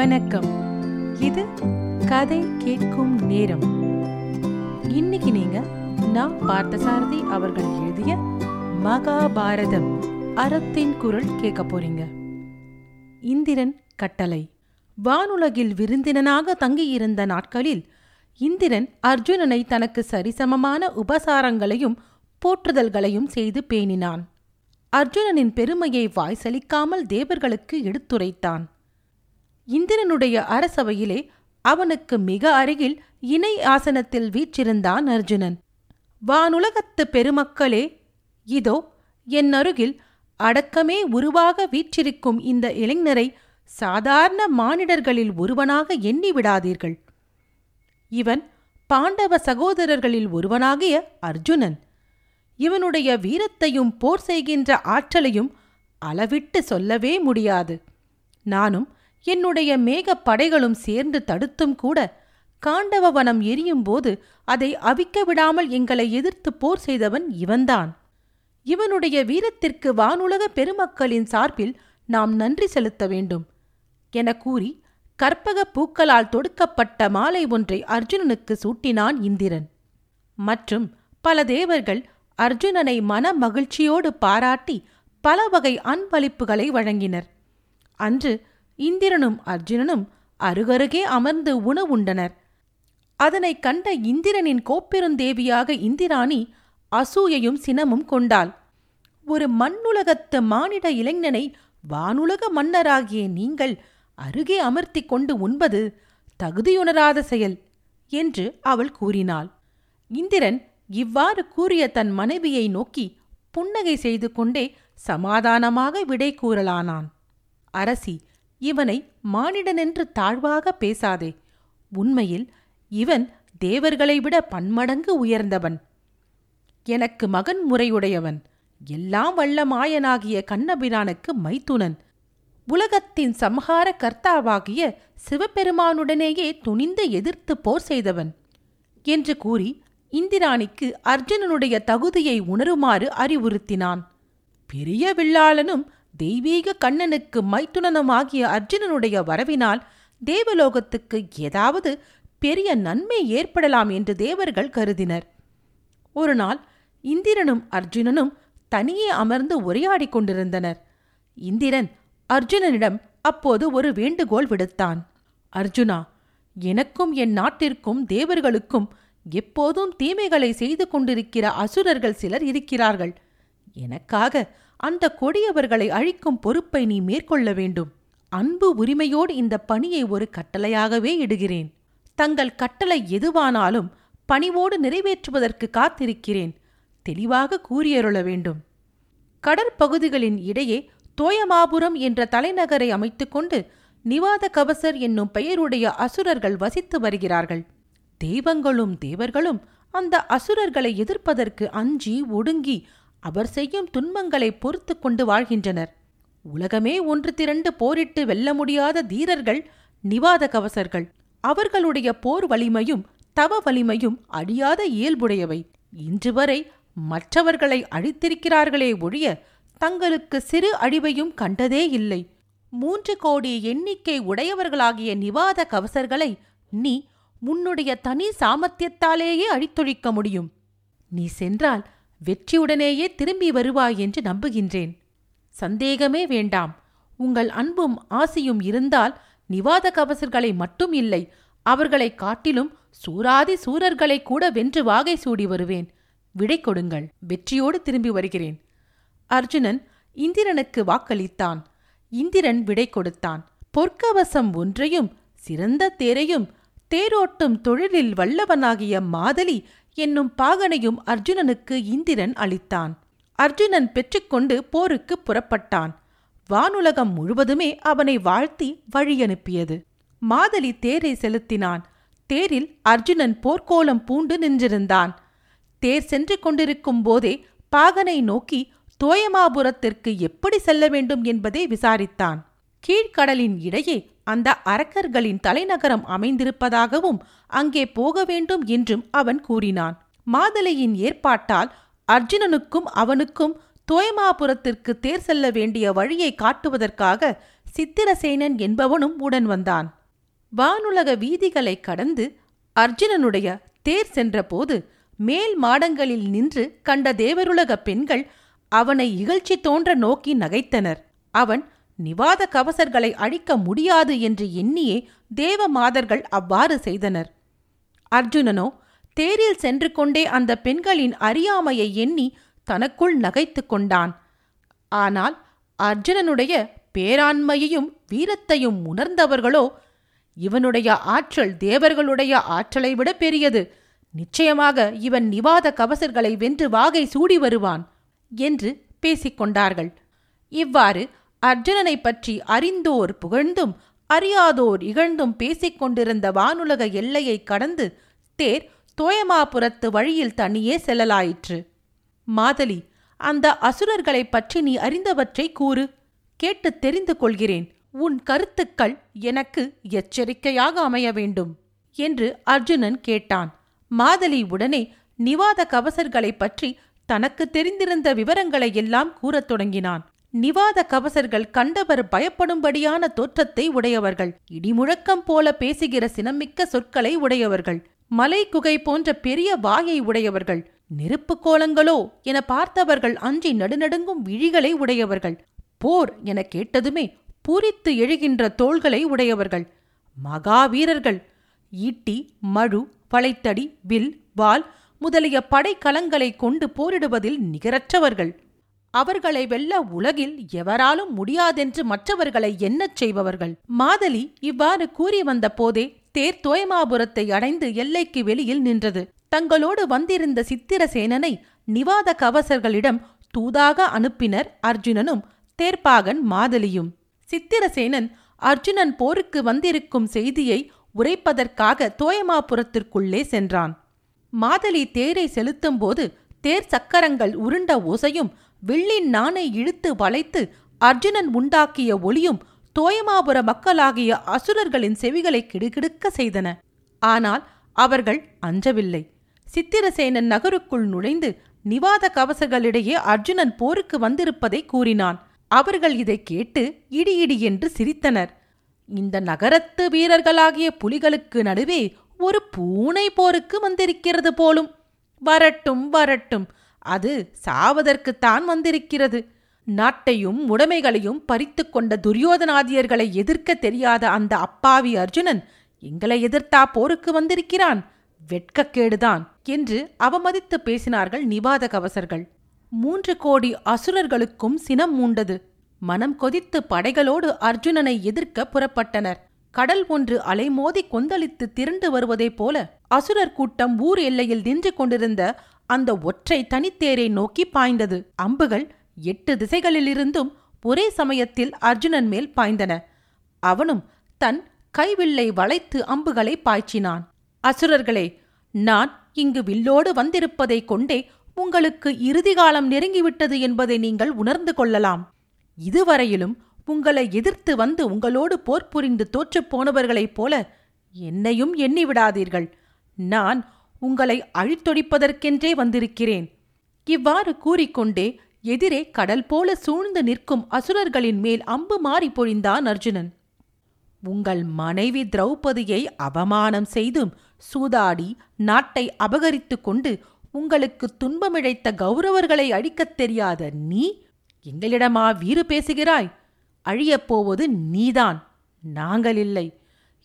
வணக்கம். இது கதை கேட்கும் நேரம். இன்னைக்கு நீங்க நான் பார்த்தசாரதி அவர்கள் எழுதிய மகாபாரதம் அறத்தின் குரல் கேட்க போறீங்க. இந்திரன் கட்டளை. வானுலகில் விருந்தினனாக தங்கியிருந்த நாட்களில் இந்திரன் அர்ஜுனனை தனக்கு சரிசமமான உபசாரங்களையும் போற்றுதல்களையும் செய்து பேணினான். அர்ஜுனனின் பெருமையை வாய்சலிக்காமல் தேவர்களுக்கு எடுத்துரைத்தான். இந்திரனுடைய அரசவையிலே அவனுக்கு மிக அருகில் இணை ஆசனத்தில் வீற்றிருந்தான் அர்ஜுனன். வானுலகத்து பெருமக்களே இதோ என் அருகில் அடக்கமே உருவாக வீற்றிருக்கும் இந்த இளைஞரை சாதாரண மானிடர்களில் ஒருவனாக எண்ணி விடாதீர்கள். இவன் பாண்டவ சகோதரர்களில் ஒருவனாகிய அர்ஜுனன். இவனுடைய வீரத்தையும் போர் செய்கின்ற ஆற்றலையும் அளவிட்டு சொல்லவே முடியாது. நானும் என்னுடைய மேகப் படைகளும் சேர்ந்து தடுத்தும் கூட காண்டவ வனம் எரியும்போது அதை அவிக்க விடாமல் எங்களை எதிர்த்து போர் செய்தவன் இவன்தான். இவனுடைய வீரத்திற்கு வானுலக பெருமக்களின் சார்பில் நாம் நன்றி செலுத்த வேண்டும். என கூறி கற்பக பூக்களால் தொடுக்கப்பட்ட மாலை ஒன்றை அர்ஜுனனுக்கு சூட்டினான் இந்திரன். மற்றும் பல தேவர்கள் அர்ஜுனனை மன மகிழ்ச்சியோடு பாராட்டி பல வகை அன்பளிப்புகளை வழங்கினர். அன்று இந்திரனும் அர்ஜுனனும் அருகருகே அமர்ந்து உணவுண்டனர் அதனைக் கண்ட இந்திரனின் கோப்பெருந்தேவியாக இந்திராணி அசூயையும் சினமும் கொண்டாள். ஒரு மண்ணுலகத்து மானிட இளைஞனை வானுலக மன்னராகிய நீங்கள் அருகே அமர்த்தி கொண்டு உண்பது தகுதியுணராத செயல் என்று அவள் கூறினாள். இந்திரன் இவ்வாறு கூறிய தன் மனைவியை நோக்கி புன்னகை செய்து கொண்டே சமாதானமாக விடை கூறலானான். அரசி இவனை மானிடனென்று தாழ்வாக பேசாதே. உண்மையில் இவன் தேவர்களை விட பன்மடங்கு உயர்ந்தவன். எனக்கு மகன் முறையுடையவன். எல்லாம் வல்ல மாயனாகிய கண்ணபிரானுக்கு மைத்துனன். உலகத்தின் சம்ஹார கர்த்தாவாகிய சிவபெருமானுடனேயே துணிந்து எதிர்த்து போர் செய்தவன். என்று கூறி இந்திராணிக்கு அர்ஜுனனுடைய தகுதியை உணருமாறு அறிவுறுத்தினான். பெரிய வில்லாளனும் தெய்வீக கண்ணனுக்கு மைத்துனனுமாகிய அர்ஜுனனுடைய வரவினால் தேவலோகத்துக்கு ஏதாவது பெரிய நன்மை ஏற்படலாம் என்று தேவர்கள் கருதினர். ஒரு நாள் இந்திரனும் அர்ஜுனனும் தனியே அமர்ந்து உரையாடிக் கொண்டிருந்தனர். இந்திரன் அர்ஜுனனிடம் அப்போது ஒரு வேண்டுகோள் விடுத்தான். அர்ஜுனா எனக்கும் என் நாட்டிற்கும் தேவர்களுக்கும் எப்போதும் தீமைகளை செய்து கொண்டிருக்கிற அசுரர்கள் சிலர் இருக்கிறார்கள். எனக்காக அந்த கொடியவர்களை அழிக்கும் பொறுப்பை நீ மேற்கொள்ள வேண்டும். அன்பு உரிமையோடு இந்த பணியை ஒரு கட்டளையாகவே இடுகிறேன். தங்கள் கட்டளை எதுவானாலும் பணிவோடு நிறைவேற்றுவதற்கு காத்திருக்கிறேன். தெளிவாக கூறியருள வேண்டும். கடற்பகுதிகளின் இடையே தோயமாபுரம் என்ற தலைநகரை அமைத்துக்கொண்டு நிவாத கவசர் என்னும் பெயருடைய அசுரர்கள் வசித்து வருகிறார்கள். தெய்வங்களும் தேவர்களும் அந்த அசுரர்களை எதிர்ப்பதற்கு அஞ்சி ஒடுங்கி அவர் செய்யும் துன்பங்களை பொறுத்து கொண்டு வாழ்கின்றனர். உலகமே ஒன்று திரண்டு போரிட்டு வெல்ல முடியாத தீரர்கள் நிவாத கவசர்கள். அவர்களுடைய போர் வலிமையும் தவ வலிமையும் அழியாத இயல்புடையவை. இன்று வரை மற்றவர்களை அழித்திருக்கிறார்களே ஒழிய தங்களுக்கு சிறு அழிவையும் கண்டதே இல்லை. மூன்று கோடி எண்ணிக்கை உடையவர்களாகிய நிவாத கவசர்களை நீ உன்னுடைய தனி சாமர்த்தியத்தாலேயே அழித்தொழிக்க முடியும். நீ சென்றால் வெற்றியுடனேயே திரும்பி வருவாய் என்று நம்புகின்றேன். சந்தேகமே வேண்டாம். உங்கள் அன்பும் ஆசையும் இருந்தால் நிவாத கவசர்களை மட்டும் இல்லை அவர்களைக் காட்டிலும் சூராதி சூரர்களை கூட வென்று வாகை சூடி வருவேன். விடை கொடுங்கள். வெற்றியோடு திரும்பி வருகிறேன். அர்ஜுனன் இந்திரனுக்கு வாக்களித்தான். இந்திரன் விடை கொடுத்தான். பொற்கவசம் ஒன்றையும் சிறந்த தேரையும் தேரோட்டும் தொழிலில் வல்லவனாகிய மாதலி என்னும் பாகனையும் அர்ஜுனனுக்கு இந்திரன் அளித்தான். அர்ஜுனன் பெற்றுக்கொண்டு போருக்கு புறப்பட்டான். வானுலகம் முழுவதுமே அவனை வாழ்த்தி வழியனுப்பியது மாதலி தேரை செலுத்தினான். தேரில் அர்ஜுனன் போர்க்கோலம் பூண்டு நின்றிருந்தான். தேர் சென்று கொண்டிருக்கும் போதே பாகனை நோக்கி தோயமாபுரத்திற்கு எப்படி செல்ல வேண்டும் என்பதை விசாரித்தான். கீழ்க்கடலின் இடையே அந்த அரக்கர்களின் தலைநகரம் அமைந்திருப்பதாகவும் அங்கே போக வேண்டும் என்றும் அவன் கூறினான். மாதலையின் ஏற்பாட்டால் அர்ஜுனனுக்கும் அவனுக்கும் தோயமாபுரத்திற்கு தேர் செல்ல வேண்டிய வழியை காட்டுவதற்காக சித்திரசேனன் என்பவனும் உடன் வந்தான். வானுலக வீதிகளை கடந்து அர்ஜுனனுடைய தேர் சென்றபோது மேல் மாடங்களில் நின்று கண்ட தேவருலக பெண்கள் அவனை இகழ்ச்சி தோன்ற நோக்கி நகைத்தனர். அவன் நிவாத கவசர்களை அழிக்க முடியாது என்று எண்ணியே தேவ மாதர்கள் அவ்வாறு செய்தனர். அர்ஜுனனோ தேரில் சென்று கொண்டே அந்த பெண்களின் அறியாமையை எண்ணி தனக்குள் நகைத்து கொண்டான். ஆனால் அர்ஜுனனுடைய பேராண்மையையும் வீரத்தையும் உணர்ந்தவர்களோ இவனுடைய ஆற்றல் தேவர்களுடைய ஆற்றலை விட பெரியது. நிச்சயமாக இவன் நிவாத கவசர்களை வென்று வாகை சூடி வருவான் என்று பேசிக்கொண்டார்கள் இவ்வாறு அர்ஜுனனை பற்றி அறிந்தோர் புகழ்ந்தும் அறியாதோர் இகழ்ந்தும் பேசிக் கொண்டிருந்த வானுலக எல்லையை கடந்து தேர் தோயமாபுரத்து வழியில் தனியே செல்லலாயிற்று. மாதலி அந்த அசுரர்களைப் பற்றி நீ அறிந்தவற்றை கூறு. கேட்டுத் தெரிந்து கொள்கிறேன். உன் கருத்துக்கள் எனக்கு எச்சரிக்கையாக அமைய வேண்டும் என்று அர்ஜுனன் கேட்டான். மாதலி உடனே நிவாத கவசர்களைப் பற்றி தனக்கு தெரிந்திருந்த விவரங்களை எல்லாம் கூறத் தொடங்கினான். நிவாத கவசர்கள் கண்டவர் பயப்படும்படியான தோற்றத்தை உடையவர்கள். இடிமுழக்கம் போல பேசுகிற சினமிக்க சொற்களை உடையவர்கள். மலை குகை போன்ற பெரிய வாயை உடையவர்கள். நெருப்பு கோலங்களோ என பார்த்தவர்கள் அஞ்சி நடுநடுங்கும் விழிகளை உடையவர்கள். போர் என கேட்டதுமே பூரித்து எழுகின்ற தோள்களை உடையவர்கள். மகாவீரர்கள் ஈட்டி மழு வளைத்தடி வில் வால் முதலிய படைக்கலங்களை கொண்டு போரிடுவதில் நிகரற்றவர்கள். அவர்களை வெல்ல உலகில் எவராலும் முடியாதென்று மற்றவர்களை எண்ணச் செய்பவர்கள். மாதலி இவ்வாறு கூறி வந்த போதே தேர் தோயமாபுரத்தை அடைந்து எல்லைக்கு வெளியில் நின்றது. தங்களோடு வந்திருந்த சித்திரசேனனை நிவாத கவசர்களிடம் தூதாக அனுப்பினர் அர்ஜுனனும் தேர்ப்பாகன் மாதலியும். சித்திரசேனன் அர்ஜுனன் போருக்கு வந்திருக்கும் செய்தியை உரைப்பதற்காக தோயமாபுரத்திற்குள்ளே சென்றான். மாதலி தேரை செலுத்தும்போது தேர் சக்கரங்கள் உருண்ட ஓசையும் வில்லின் நானை இழுத்து வளைத்து அர்ஜுனன் உண்டாக்கிய ஒளியும் தோயமாபுர மக்களாகிய அசுரர்களின் செவிகளை கிடுகிடுக்க செய்தன. ஆனால் அவர்கள் அஞ்சவில்லை. சித்திரசேனன் நகருக்குள் நுழைந்து நிவாத கவசங்களிடையே அர்ஜுனன் போருக்கு வந்திருப்பதை கூறினான். அவர்கள் இதை கேட்டு இடி இடி என்று சிரித்தனர். இந்த நகரத்து வீரர்களாகிய புலிகளுக்கு நடுவே ஒரு பூனை போருக்கு வந்திருக்கிறது போலும். வரட்டும் வரட்டும் அது சாவதற்குத்தான் வந்திருக்கிறது. நாட்டையும் உடைமைகளையும் பறித்து கொண்ட துரியோதனாதியர்களை எதிர்க்க தெரியாத அந்த அப்பாவி அர்ஜுனன் எங்களை எதிர்த்தா போருக்கு வந்திருக்கிறான். வெட்கக்கேடுதான் என்று அவமதித்து பேசினார்கள் நிவாத கவசர்கள். மூன்று கோடி அசுரர்களுக்கும் சினம் மூண்டது. மனம் கொதித்து படைகளோடு அர்ஜுனனை எதிர்க்க புறப்பட்டனர். கடல் ஒன்று அலைமோதி கொந்தளித்து திரண்டு வருவதைப் போல அசுரர் கூட்டம் ஊர் எல்லையில் நின்று கொண்டிருந்த அந்த ஒற்றை தனித்தேரை நோக்கி பாய்ந்தது. அம்புகள் எட்டு திசைகளிலிருந்தும் ஒரே சமயத்தில் அர்ஜுனன் மேல் பாய்ந்தன. அவனும் தன் கைவில்லை வளைத்து அம்புகளை பாய்ச்சினான். அசுரர்களே நான் இங்கு வில்லோடு வந்திருப்பதைக் கொண்டே உங்களுக்கு இறுதி காலம் நெருங்கிவிட்டது என்பதை நீங்கள் உணர்ந்து கொள்ளலாம். இதுவரையிலும் உங்களை எதிர்த்து வந்து உங்களோடு போர் புரிந்து தோற்றுப் போனவர்களைப் போல என்னையும் எண்ணிவிடாதீர்கள் நான் உங்களை அழித்தொழிப்பதற்கென்றே வந்திருக்கிறேன். இவ்வாறு கூறிக்கொண்டே எதிரே கடல் போல சூழ்ந்து நிற்கும் அசுரர்களின் மேல் அம்பு மாறி பொழிந்தான் அர்ஜுனன். உங்கள் மனைவி திரௌபதியை அவமானம் செய்தும் சூதாடி நாட்டை அபகரித்துக் கொண்டு உங்களுக்கு துன்பமிழைத்த கௌரவர்களை அழிக்கத் தெரியாத நீ எங்களிடமா வீறு பேசுகிறாய்? அழியப்போவது நீதான் நாங்கள் இல்லை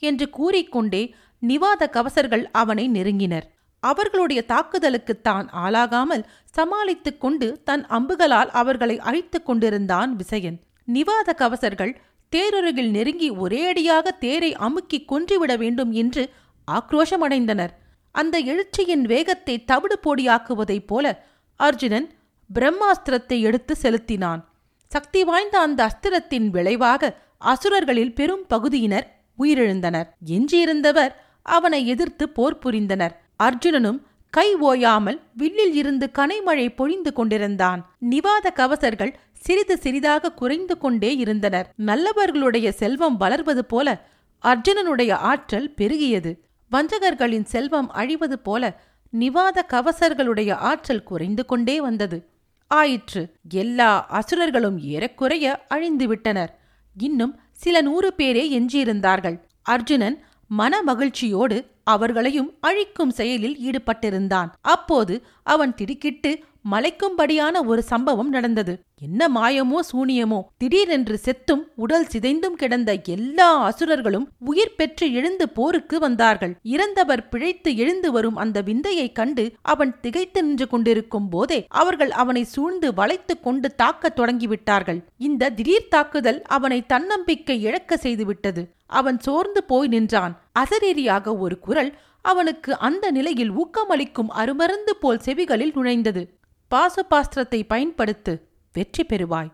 என்று கூறிக்கொண்டே நிவாத கவசர்கள் அவனை நெருங்கினர். அவர்களுடைய தாக்குதலுக்குத் தான் ஆளாகாமல் சமாளித்துக் கொண்டு தன் அம்புகளால் அவர்களை அழித்துக் கொண்டிருந்தான் விசயன். நிவாத கவசர்கள் தேரருகில் நெருங்கி ஒரேடியாக தேரை அமுக்கி கொன்றுவிட வேண்டும் என்று ஆக்ரோஷமடைந்தனர். அந்த எழுச்சியின் வேகத்தை தவிடு பொடியாக்குவதைப் போல அர்ஜுனன் பிரம்மாஸ்திரத்தை எடுத்து செலுத்தினான். சக்தி வாய்ந்த அந்த அஸ்திரத்தின் விளைவாக அசுரர்களில் பெரும் பகுதியினர் உயிரிழந்தனர். எஞ்சியிருந்தவர் அவனை எதிர்த்து போர் புரிந்தனர். அர்ஜுனனும் கை ஓயாமல் வில்லில் இருந்து கனைமழை பொழிந்து கொண்டிருந்தான். நிவாத கவசர்கள் சிறிது சிறிதாக குறைந்து கொண்டே இருந்தனர். நல்லவர்களுடைய செல்வம் வளர்வது போல அர்ஜுனனுடைய ஆற்றல் பெருகியது. வஞ்சகர்களின் செல்வம் அழிவது போல நிவாத கவசர்களுடைய ஆற்றல் குறைந்து கொண்டே வந்தது. ஆயிற்று. எல்லா அசுரர்களும் ஏறக்குறைய அழிந்துவிட்டனர் இன்னும் சில நூறு பேரே எஞ்சியிருந்தார்கள். அர்ஜுனன் மன மகிழ்ச்சியோடு அவர்களையும் அழிக்கும் செயலில் ஈடுபட்டிருந்தான். அப்போது அவன் திடுக்கிட்டு மலைக்கும்படியான ஒரு சம்பவம் நடந்தது. என்ன மாயமோ சூனியமோ திடீரென்று செத்தும் உடல் சிதைந்தும் கிடந்த எல்லா அசுரர்களும் உயிர் பெற்று எழுந்து போருக்கு வந்தார்கள். இறந்தவர் பிழைத்து எழுந்து வரும் அந்த விந்தையைக் கண்டு அவன் திகைத்து நின்று கொண்டிருக்கும் போதே அவர்கள் அவனை சூழ்ந்து வளைத்துக் கொண்டு தாக்கத் தொடங்கிவிட்டார்கள். இந்த திடீர் தாக்குதல் அவனை தன்னம்பிக்கை இழக்க செய்துவிட்டது. அவன் சோர்ந்து போய் நின்றான். அசரீரியாக ஒரு குரல் அவனுக்கு அந்த நிலையில் ஊக்கமளிக்கும் அருமருந்து போல் செவிகளில் நுழைந்தது. பாசுபாஸ்திரத்தை பயன்படுத்து வெற்றி பெறுவாய்.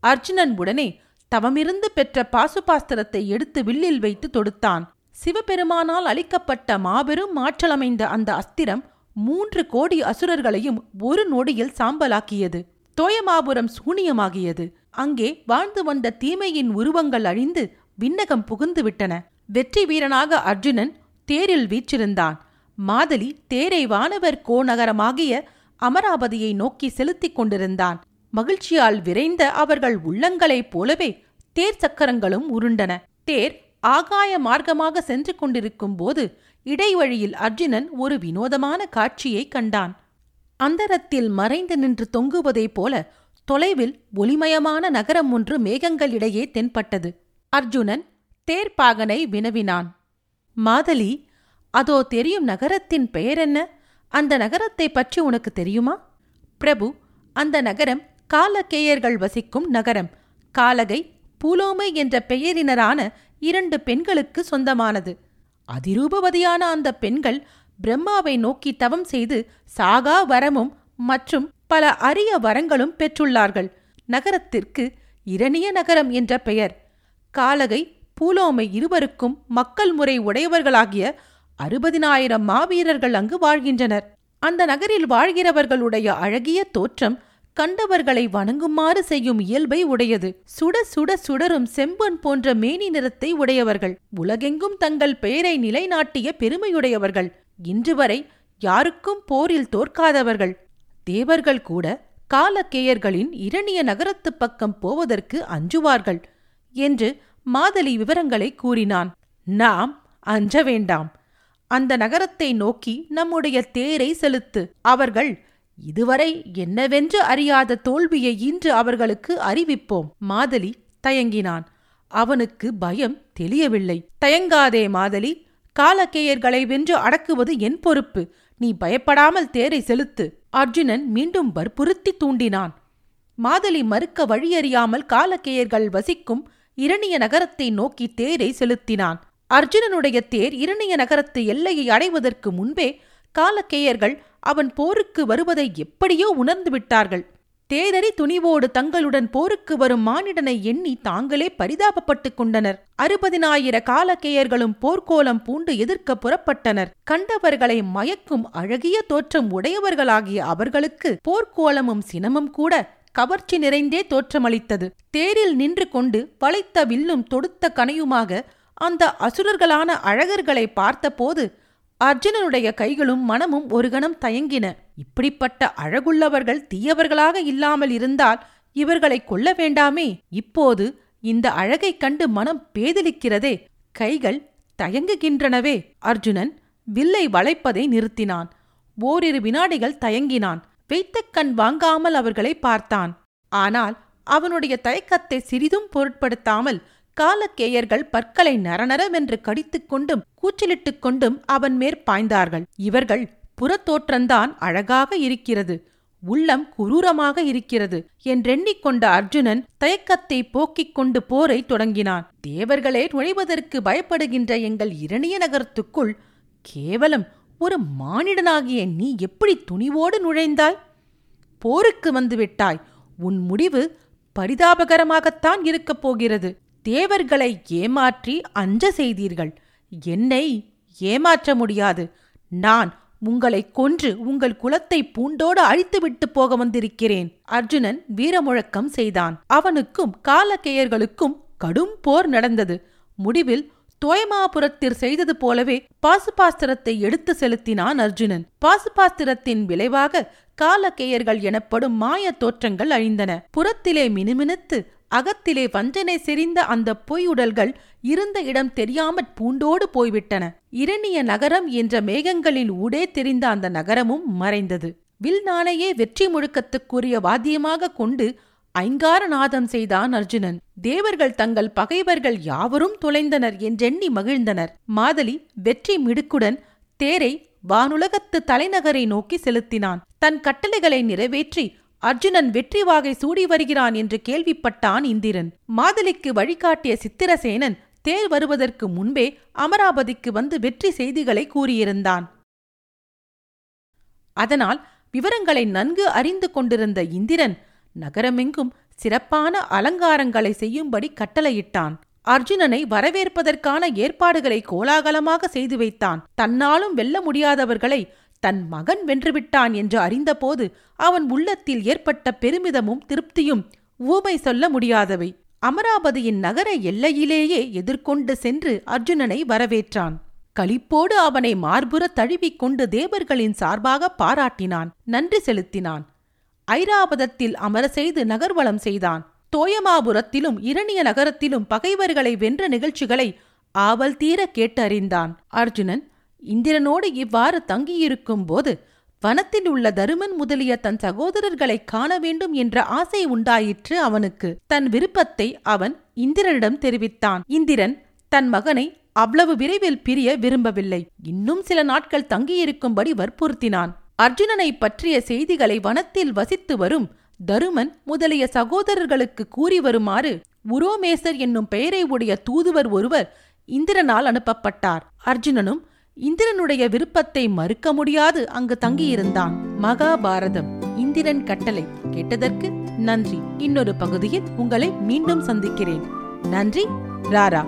அர்ஜுனன் உடனே தவமிருந்து பெற்ற பாசுபாஸ்திரத்தை எடுத்து வில்லில் வைத்து தொடுத்தான். சிவபெருமானால் அளிக்கப்பட்ட மாபெரும் மாற்றலமைந்த அந்த அஸ்திரம் மூன்று கோடி அசுரர்களையும் ஒரு நொடியில் சாம்பலாக்கியது. தோயமாபுரம் சூனியமாகியது. அங்கே வாழ்ந்து வந்த தீமையின் உருவங்கள் அழிந்து விண்ணகம் புகுந்து விட்டன வெற்றி வீரனாக அர்ஜுனன் தேரில் வீற்றிருந்தான். மாதலி தேரை வானவர் கோநகரமாகிய அமராவதியை நோக்கி செலுத்திக் கொண்டிருந்தான். மகிழ்ச்சியால் விரைந்த அவர்கள் உள்ளங்களைப் போலவே தேர் சக்கரங்களும் உருண்டன. தேர் ஆகாய மார்க்கமாக சென்று கொண்டிருக்கும் போது இடைவழியில் அர்ஜுனன் ஒரு வினோதமான காட்சியை கண்டான். அந்தரத்தில் மறைந்து நின்று தொங்குவதைப் போல தொலைவில் ஒளிமயமான நகரம் ஒன்று மேகங்களிடையே தென்பட்டது. அர்ஜுனன் தேர்ப்பாகனை வினவினான். மாதலி அதோ தெரியும் நகரத்தின் பெயர் என்ன அந்த நகரத்தை பற்றி உனக்கு தெரியுமா? பிரபு அந்த நகரம் காலக்கேயர்கள் வசிக்கும் நகரம். காலகை பூலோமை என்ற பெயரினரான இரண்டு பெண்களுக்கு சொந்தமானது. அதிரூபவதியான அந்த பெண்கள் பிரம்மாவை நோக்கி தவம் செய்து சாகா வரமும் மற்றும் பல அரிய வரங்களும் பெற்றுள்ளார்கள். நகரத்திற்கு இரணிய நகரம் என்ற பெயர். காலகை பூலோமை இருவருக்கும் மக்கள் முறை உடையவர்களாகிய அறுபதினாயிரம் மாவீரர்கள் அங்கு வாழ்கின்றனர். அந்த நகரில் வாழ்கிறவர்களுடைய அழகிய தோற்றம் கண்டவர்களை வணங்குமாறு செய்யும் இயல்பை உடையது. சுட சுட சுடரும் செம்பொன் போன்ற மேனி நிறத்தை உடையவர்கள் உலகெங்கும் தங்கள் பெயரை நிலைநாட்டிய பெருமையுடையவர்கள் இன்று வரை யாருக்கும் போரில் தோற்காதவர்கள். தேவர்கள் கூட காலக்கேயர்களின் இரணிய நகரத்துப் பக்கம் போவதற்கு அஞ்சுவார்கள். என்று மாதலி விவரங்களை கூறினான். நாம் அஞ்ச வேண்டாம். அந்த நகரத்தை நோக்கி நம்முடைய தேரை செலுத்து. அவர்கள் இதுவரை என்னவென்று அறியாத தோல்வியை இன்று அவர்களுக்கு அறிவிப்போம். மாதலி தயங்கினான். அவனுக்கு பயம் தெளியவில்லை. தயங்காதே மாதலி. காலக்கேயர்களை வென்று அடக்குவது என் பொறுப்பு. நீ பயப்படாமல் தேரை செலுத்து. அர்ஜுனன் மீண்டும் வற்புறுத்தி தூண்டினான். மாதலி மறுக்க வழியறியாமல் காலக்கேயர்கள் வசிக்கும் இரணிய நகரத்தை நோக்கி தேரை செலுத்தினான். அர்ஜுனனுடைய தேர் இரணிய நகரத்து எல்லையை அடைவதற்கு முன்பே காலக்கேயர்கள் அவன் போருக்கு வருவதை எப்படியோ உணர்ந்து விட்டார்கள். தேரறி துணிவோடு தங்களுடன் போருக்கு வரும் மானிடனை எண்ணி தாங்களே பரிதாபப்பட்டுக் கொண்டனர். அறுபதினாயிர காலக்கேயர்களும் போர்க்கோலம் பூண்டு எதிர்க்க புறப்பட்டனர். கண்டவர்களை மயக்கும் அழகிய தோற்றம் உடையவர்களாகிய அவர்களுக்கு போர்க்கோலமும் சினமும் கூட கவர்ச்சி நிறைந்தே தோற்றமளித்தது. தேரில் நின்று கொண்டு வளைத்த வில்லும் தொடுத்த கனையுமாக அந்த அசுரர்களான அழகர்களை பார்த்தபோது அர்ஜுனனுடைய கைகளும் மனமும் ஒரு கணம் தயங்கின. இப்படிப்பட்ட அழகுள்ளவர்கள் தீயவர்களாக இல்லாமல் இருந்தால் இவர்களை கொல்ல வேண்டாமே. இப்போது இந்த அழகைக் கண்டு மனம் பேதலிக்கிறதே. கைகள் தயங்குகின்றனவே. அர்ஜுனன் வில்லை வளைப்பதை நிறுத்தினான். ஓரிரு வினாடிகள் தயங்கினான். வைத்த கண் வாங்காமல் அவர்களை பார்த்தான். ஆனால் அவனுடைய தயக்கத்தை சிறிதும் பொருட்படுத்தாமல் காலக்கேயர்கள் பற்களை நரநரவென்று கடித்துக் கொண்டும் கூச்சலிட்டுக் கொண்டும் அவன் மேற் பாய்ந்தார்கள். இவர்கள் புறத்தோற்றந்தான் அழகாக இருக்கிறது உள்ளம் குரூரமாக இருக்கிறது என்றெண்ணிக்கொண்ட அர்ஜுனன் தயக்கத்தை போக்கிக் கொண்டு போரை தொடங்கினான். தேவர்களே நுழைவதற்கு பயப்படுகின்ற எங்கள் இரணிய நகரத்துக்குள் கேவலம் ஒரு மானிடனாகிய நீ எப்படி துணிவோடு நுழைந்தாய்? போருக்கு வந்துவிட்டாய். உன் முடிவு பரிதாபகரமாகத்தான் இருக்கப் போகிறது. தேவர்களை ஏமாற்றி அஞ்ச செய்தீர்கள். என்னை ஏமாற்ற முடியாது. நான் உங்களை கொன்று உங்கள் குலத்தை பூண்டோடு அழித்துவிட்டு போக வந்திருக்கிறேன். அர்ஜுனன் வீரமுழக்கம் செய்தான். அவனுக்கும் காலக்கேயர்களுக்கும் கடும் போர் நடந்தது. முடிவில் தோயமாபுரத்தில் செய்தது போலவே பாசுபாஸ்திரத்தை எடுத்து செலுத்தினான் அர்ஜுனன். பாசுபாஸ்திரத்தின் விளைவாக காலக்கேயர்கள் எனப்படும் மாய தோற்றங்கள் அழிந்தன. புறத்திலே மினுமினுத்து அகத்திலே வஞ்சனை செறிந்த அந்த பொய் உடல்கள் இருந்த இடம் தெரியாமற் பூண்டோடு போய்விட்டன. இரணிய நகரம் என்ற மேகங்களில் ஊடே தெரிந்த அந்த நகரமும் மறைந்தது. வில் நாளையே வெற்றி முழுக்கத்துக்குரிய வாத்தியமாக கொண்டு ஐங்கார நாதம் செய்தான் அர்ஜுனன். தேவர்கள் தங்கள் பகைவர்கள் யாவரும் தொலைந்தனர் என்றெண்ணி மகிழ்ந்தனர். மாதலி வெற்றி மிடுக்குடன் தேரை வானுலகத்து தலைநகரை நோக்கி செலுத்தினான். தன் கட்டளைகளை நிறைவேற்றி அர்ஜுனன் வெற்றி வாகை சூடி வருகிறான் என்று கேள்விப்பட்டான் இந்திரன். மாதலிக்கு வழிகாட்டிய சித்திரசேனன் தேர் வருவதற்கு முன்பே அமராவதிக்கு வந்து வெற்றி செய்திகளை கூறியிருந்தான். அதனால் விவரங்களை நன்கு அறிந்து கொண்டிருந்த இந்திரன் நகரமெங்கும் சிறப்பான அலங்காரங்களை செய்யும்படி கட்டளையிட்டான். அர்ஜுனனை வரவேற்பதற்கான ஏற்பாடுகளை கோலாகலமாக செய்து வைத்தான். தன்னாலும் வெல்ல முடியாதவர்களை தன் மகன் வென்றுவிட்டான் என்று அறிந்தபோது அவன் உள்ளத்தில் ஏற்பட்ட பெருமிதமும் திருப்தியும் ஊமை சொல்ல முடியாதவை. அமராவதியின் நகர எல்லையிலேயே எதிர்கொண்டு சென்று அர்ஜுனனை வரவேற்றான். களிப்போடு அவனை மார்புற தழுவிக் கொண்டு தேவர்களின் சார்பாக பாராட்டினான் நன்றி செலுத்தினான். ஐராவதத்தில் அமர செய்து நகர்வலம் செய்தான். தோயமாபுரத்திலும் இரணிய நகரத்திலும் பகைவர்களை வென்ற நிகழ்ச்சிகளை ஆவல் தீர கேட்டறிந்தான். அர்ஜுனன் இந்திரனோடு இவ்வாறு தங்கியிருக்கும் போது வனத்தில் உள்ள தருமன் முதலிய தன் சகோதரர்களை காண வேண்டும் என்ற ஆசை உண்டாயிற்று அவனுக்கு. தன் விருப்பத்தை அவன் இந்திரனிடம் தெரிவித்தான். இந்திரன் தன் மகனை அவ்வளவு விரைவில் பிரிய விரும்பவில்லை. இன்னும் சில நாட்கள் தங்கியிருக்கும்படி வற்புறுத்தினான். அர்ஜுனனை பற்றிய செய்திகளை வனத்தில் வசித்து வரும் தருமன் முதலிய சகோதரர்களுக்கு கூறி வருமாறு உரோமேசர் என்னும் பெயரை உடைய தூதுவர் ஒருவர் இந்திரனால் அனுப்பப்பட்டார். அர்ஜுனனும் இந்திரனுடைய விருப்பத்தை மறுக்க முடியாது அங்கு தங்கியிருந்தான். மகாபாரதம் இந்திரன் கட்டளை கேட்டதற்கு நன்றி. இன்னொரு பகுதியில் உங்களை மீண்டும் சந்திக்கிறேன். நன்றி ராரா.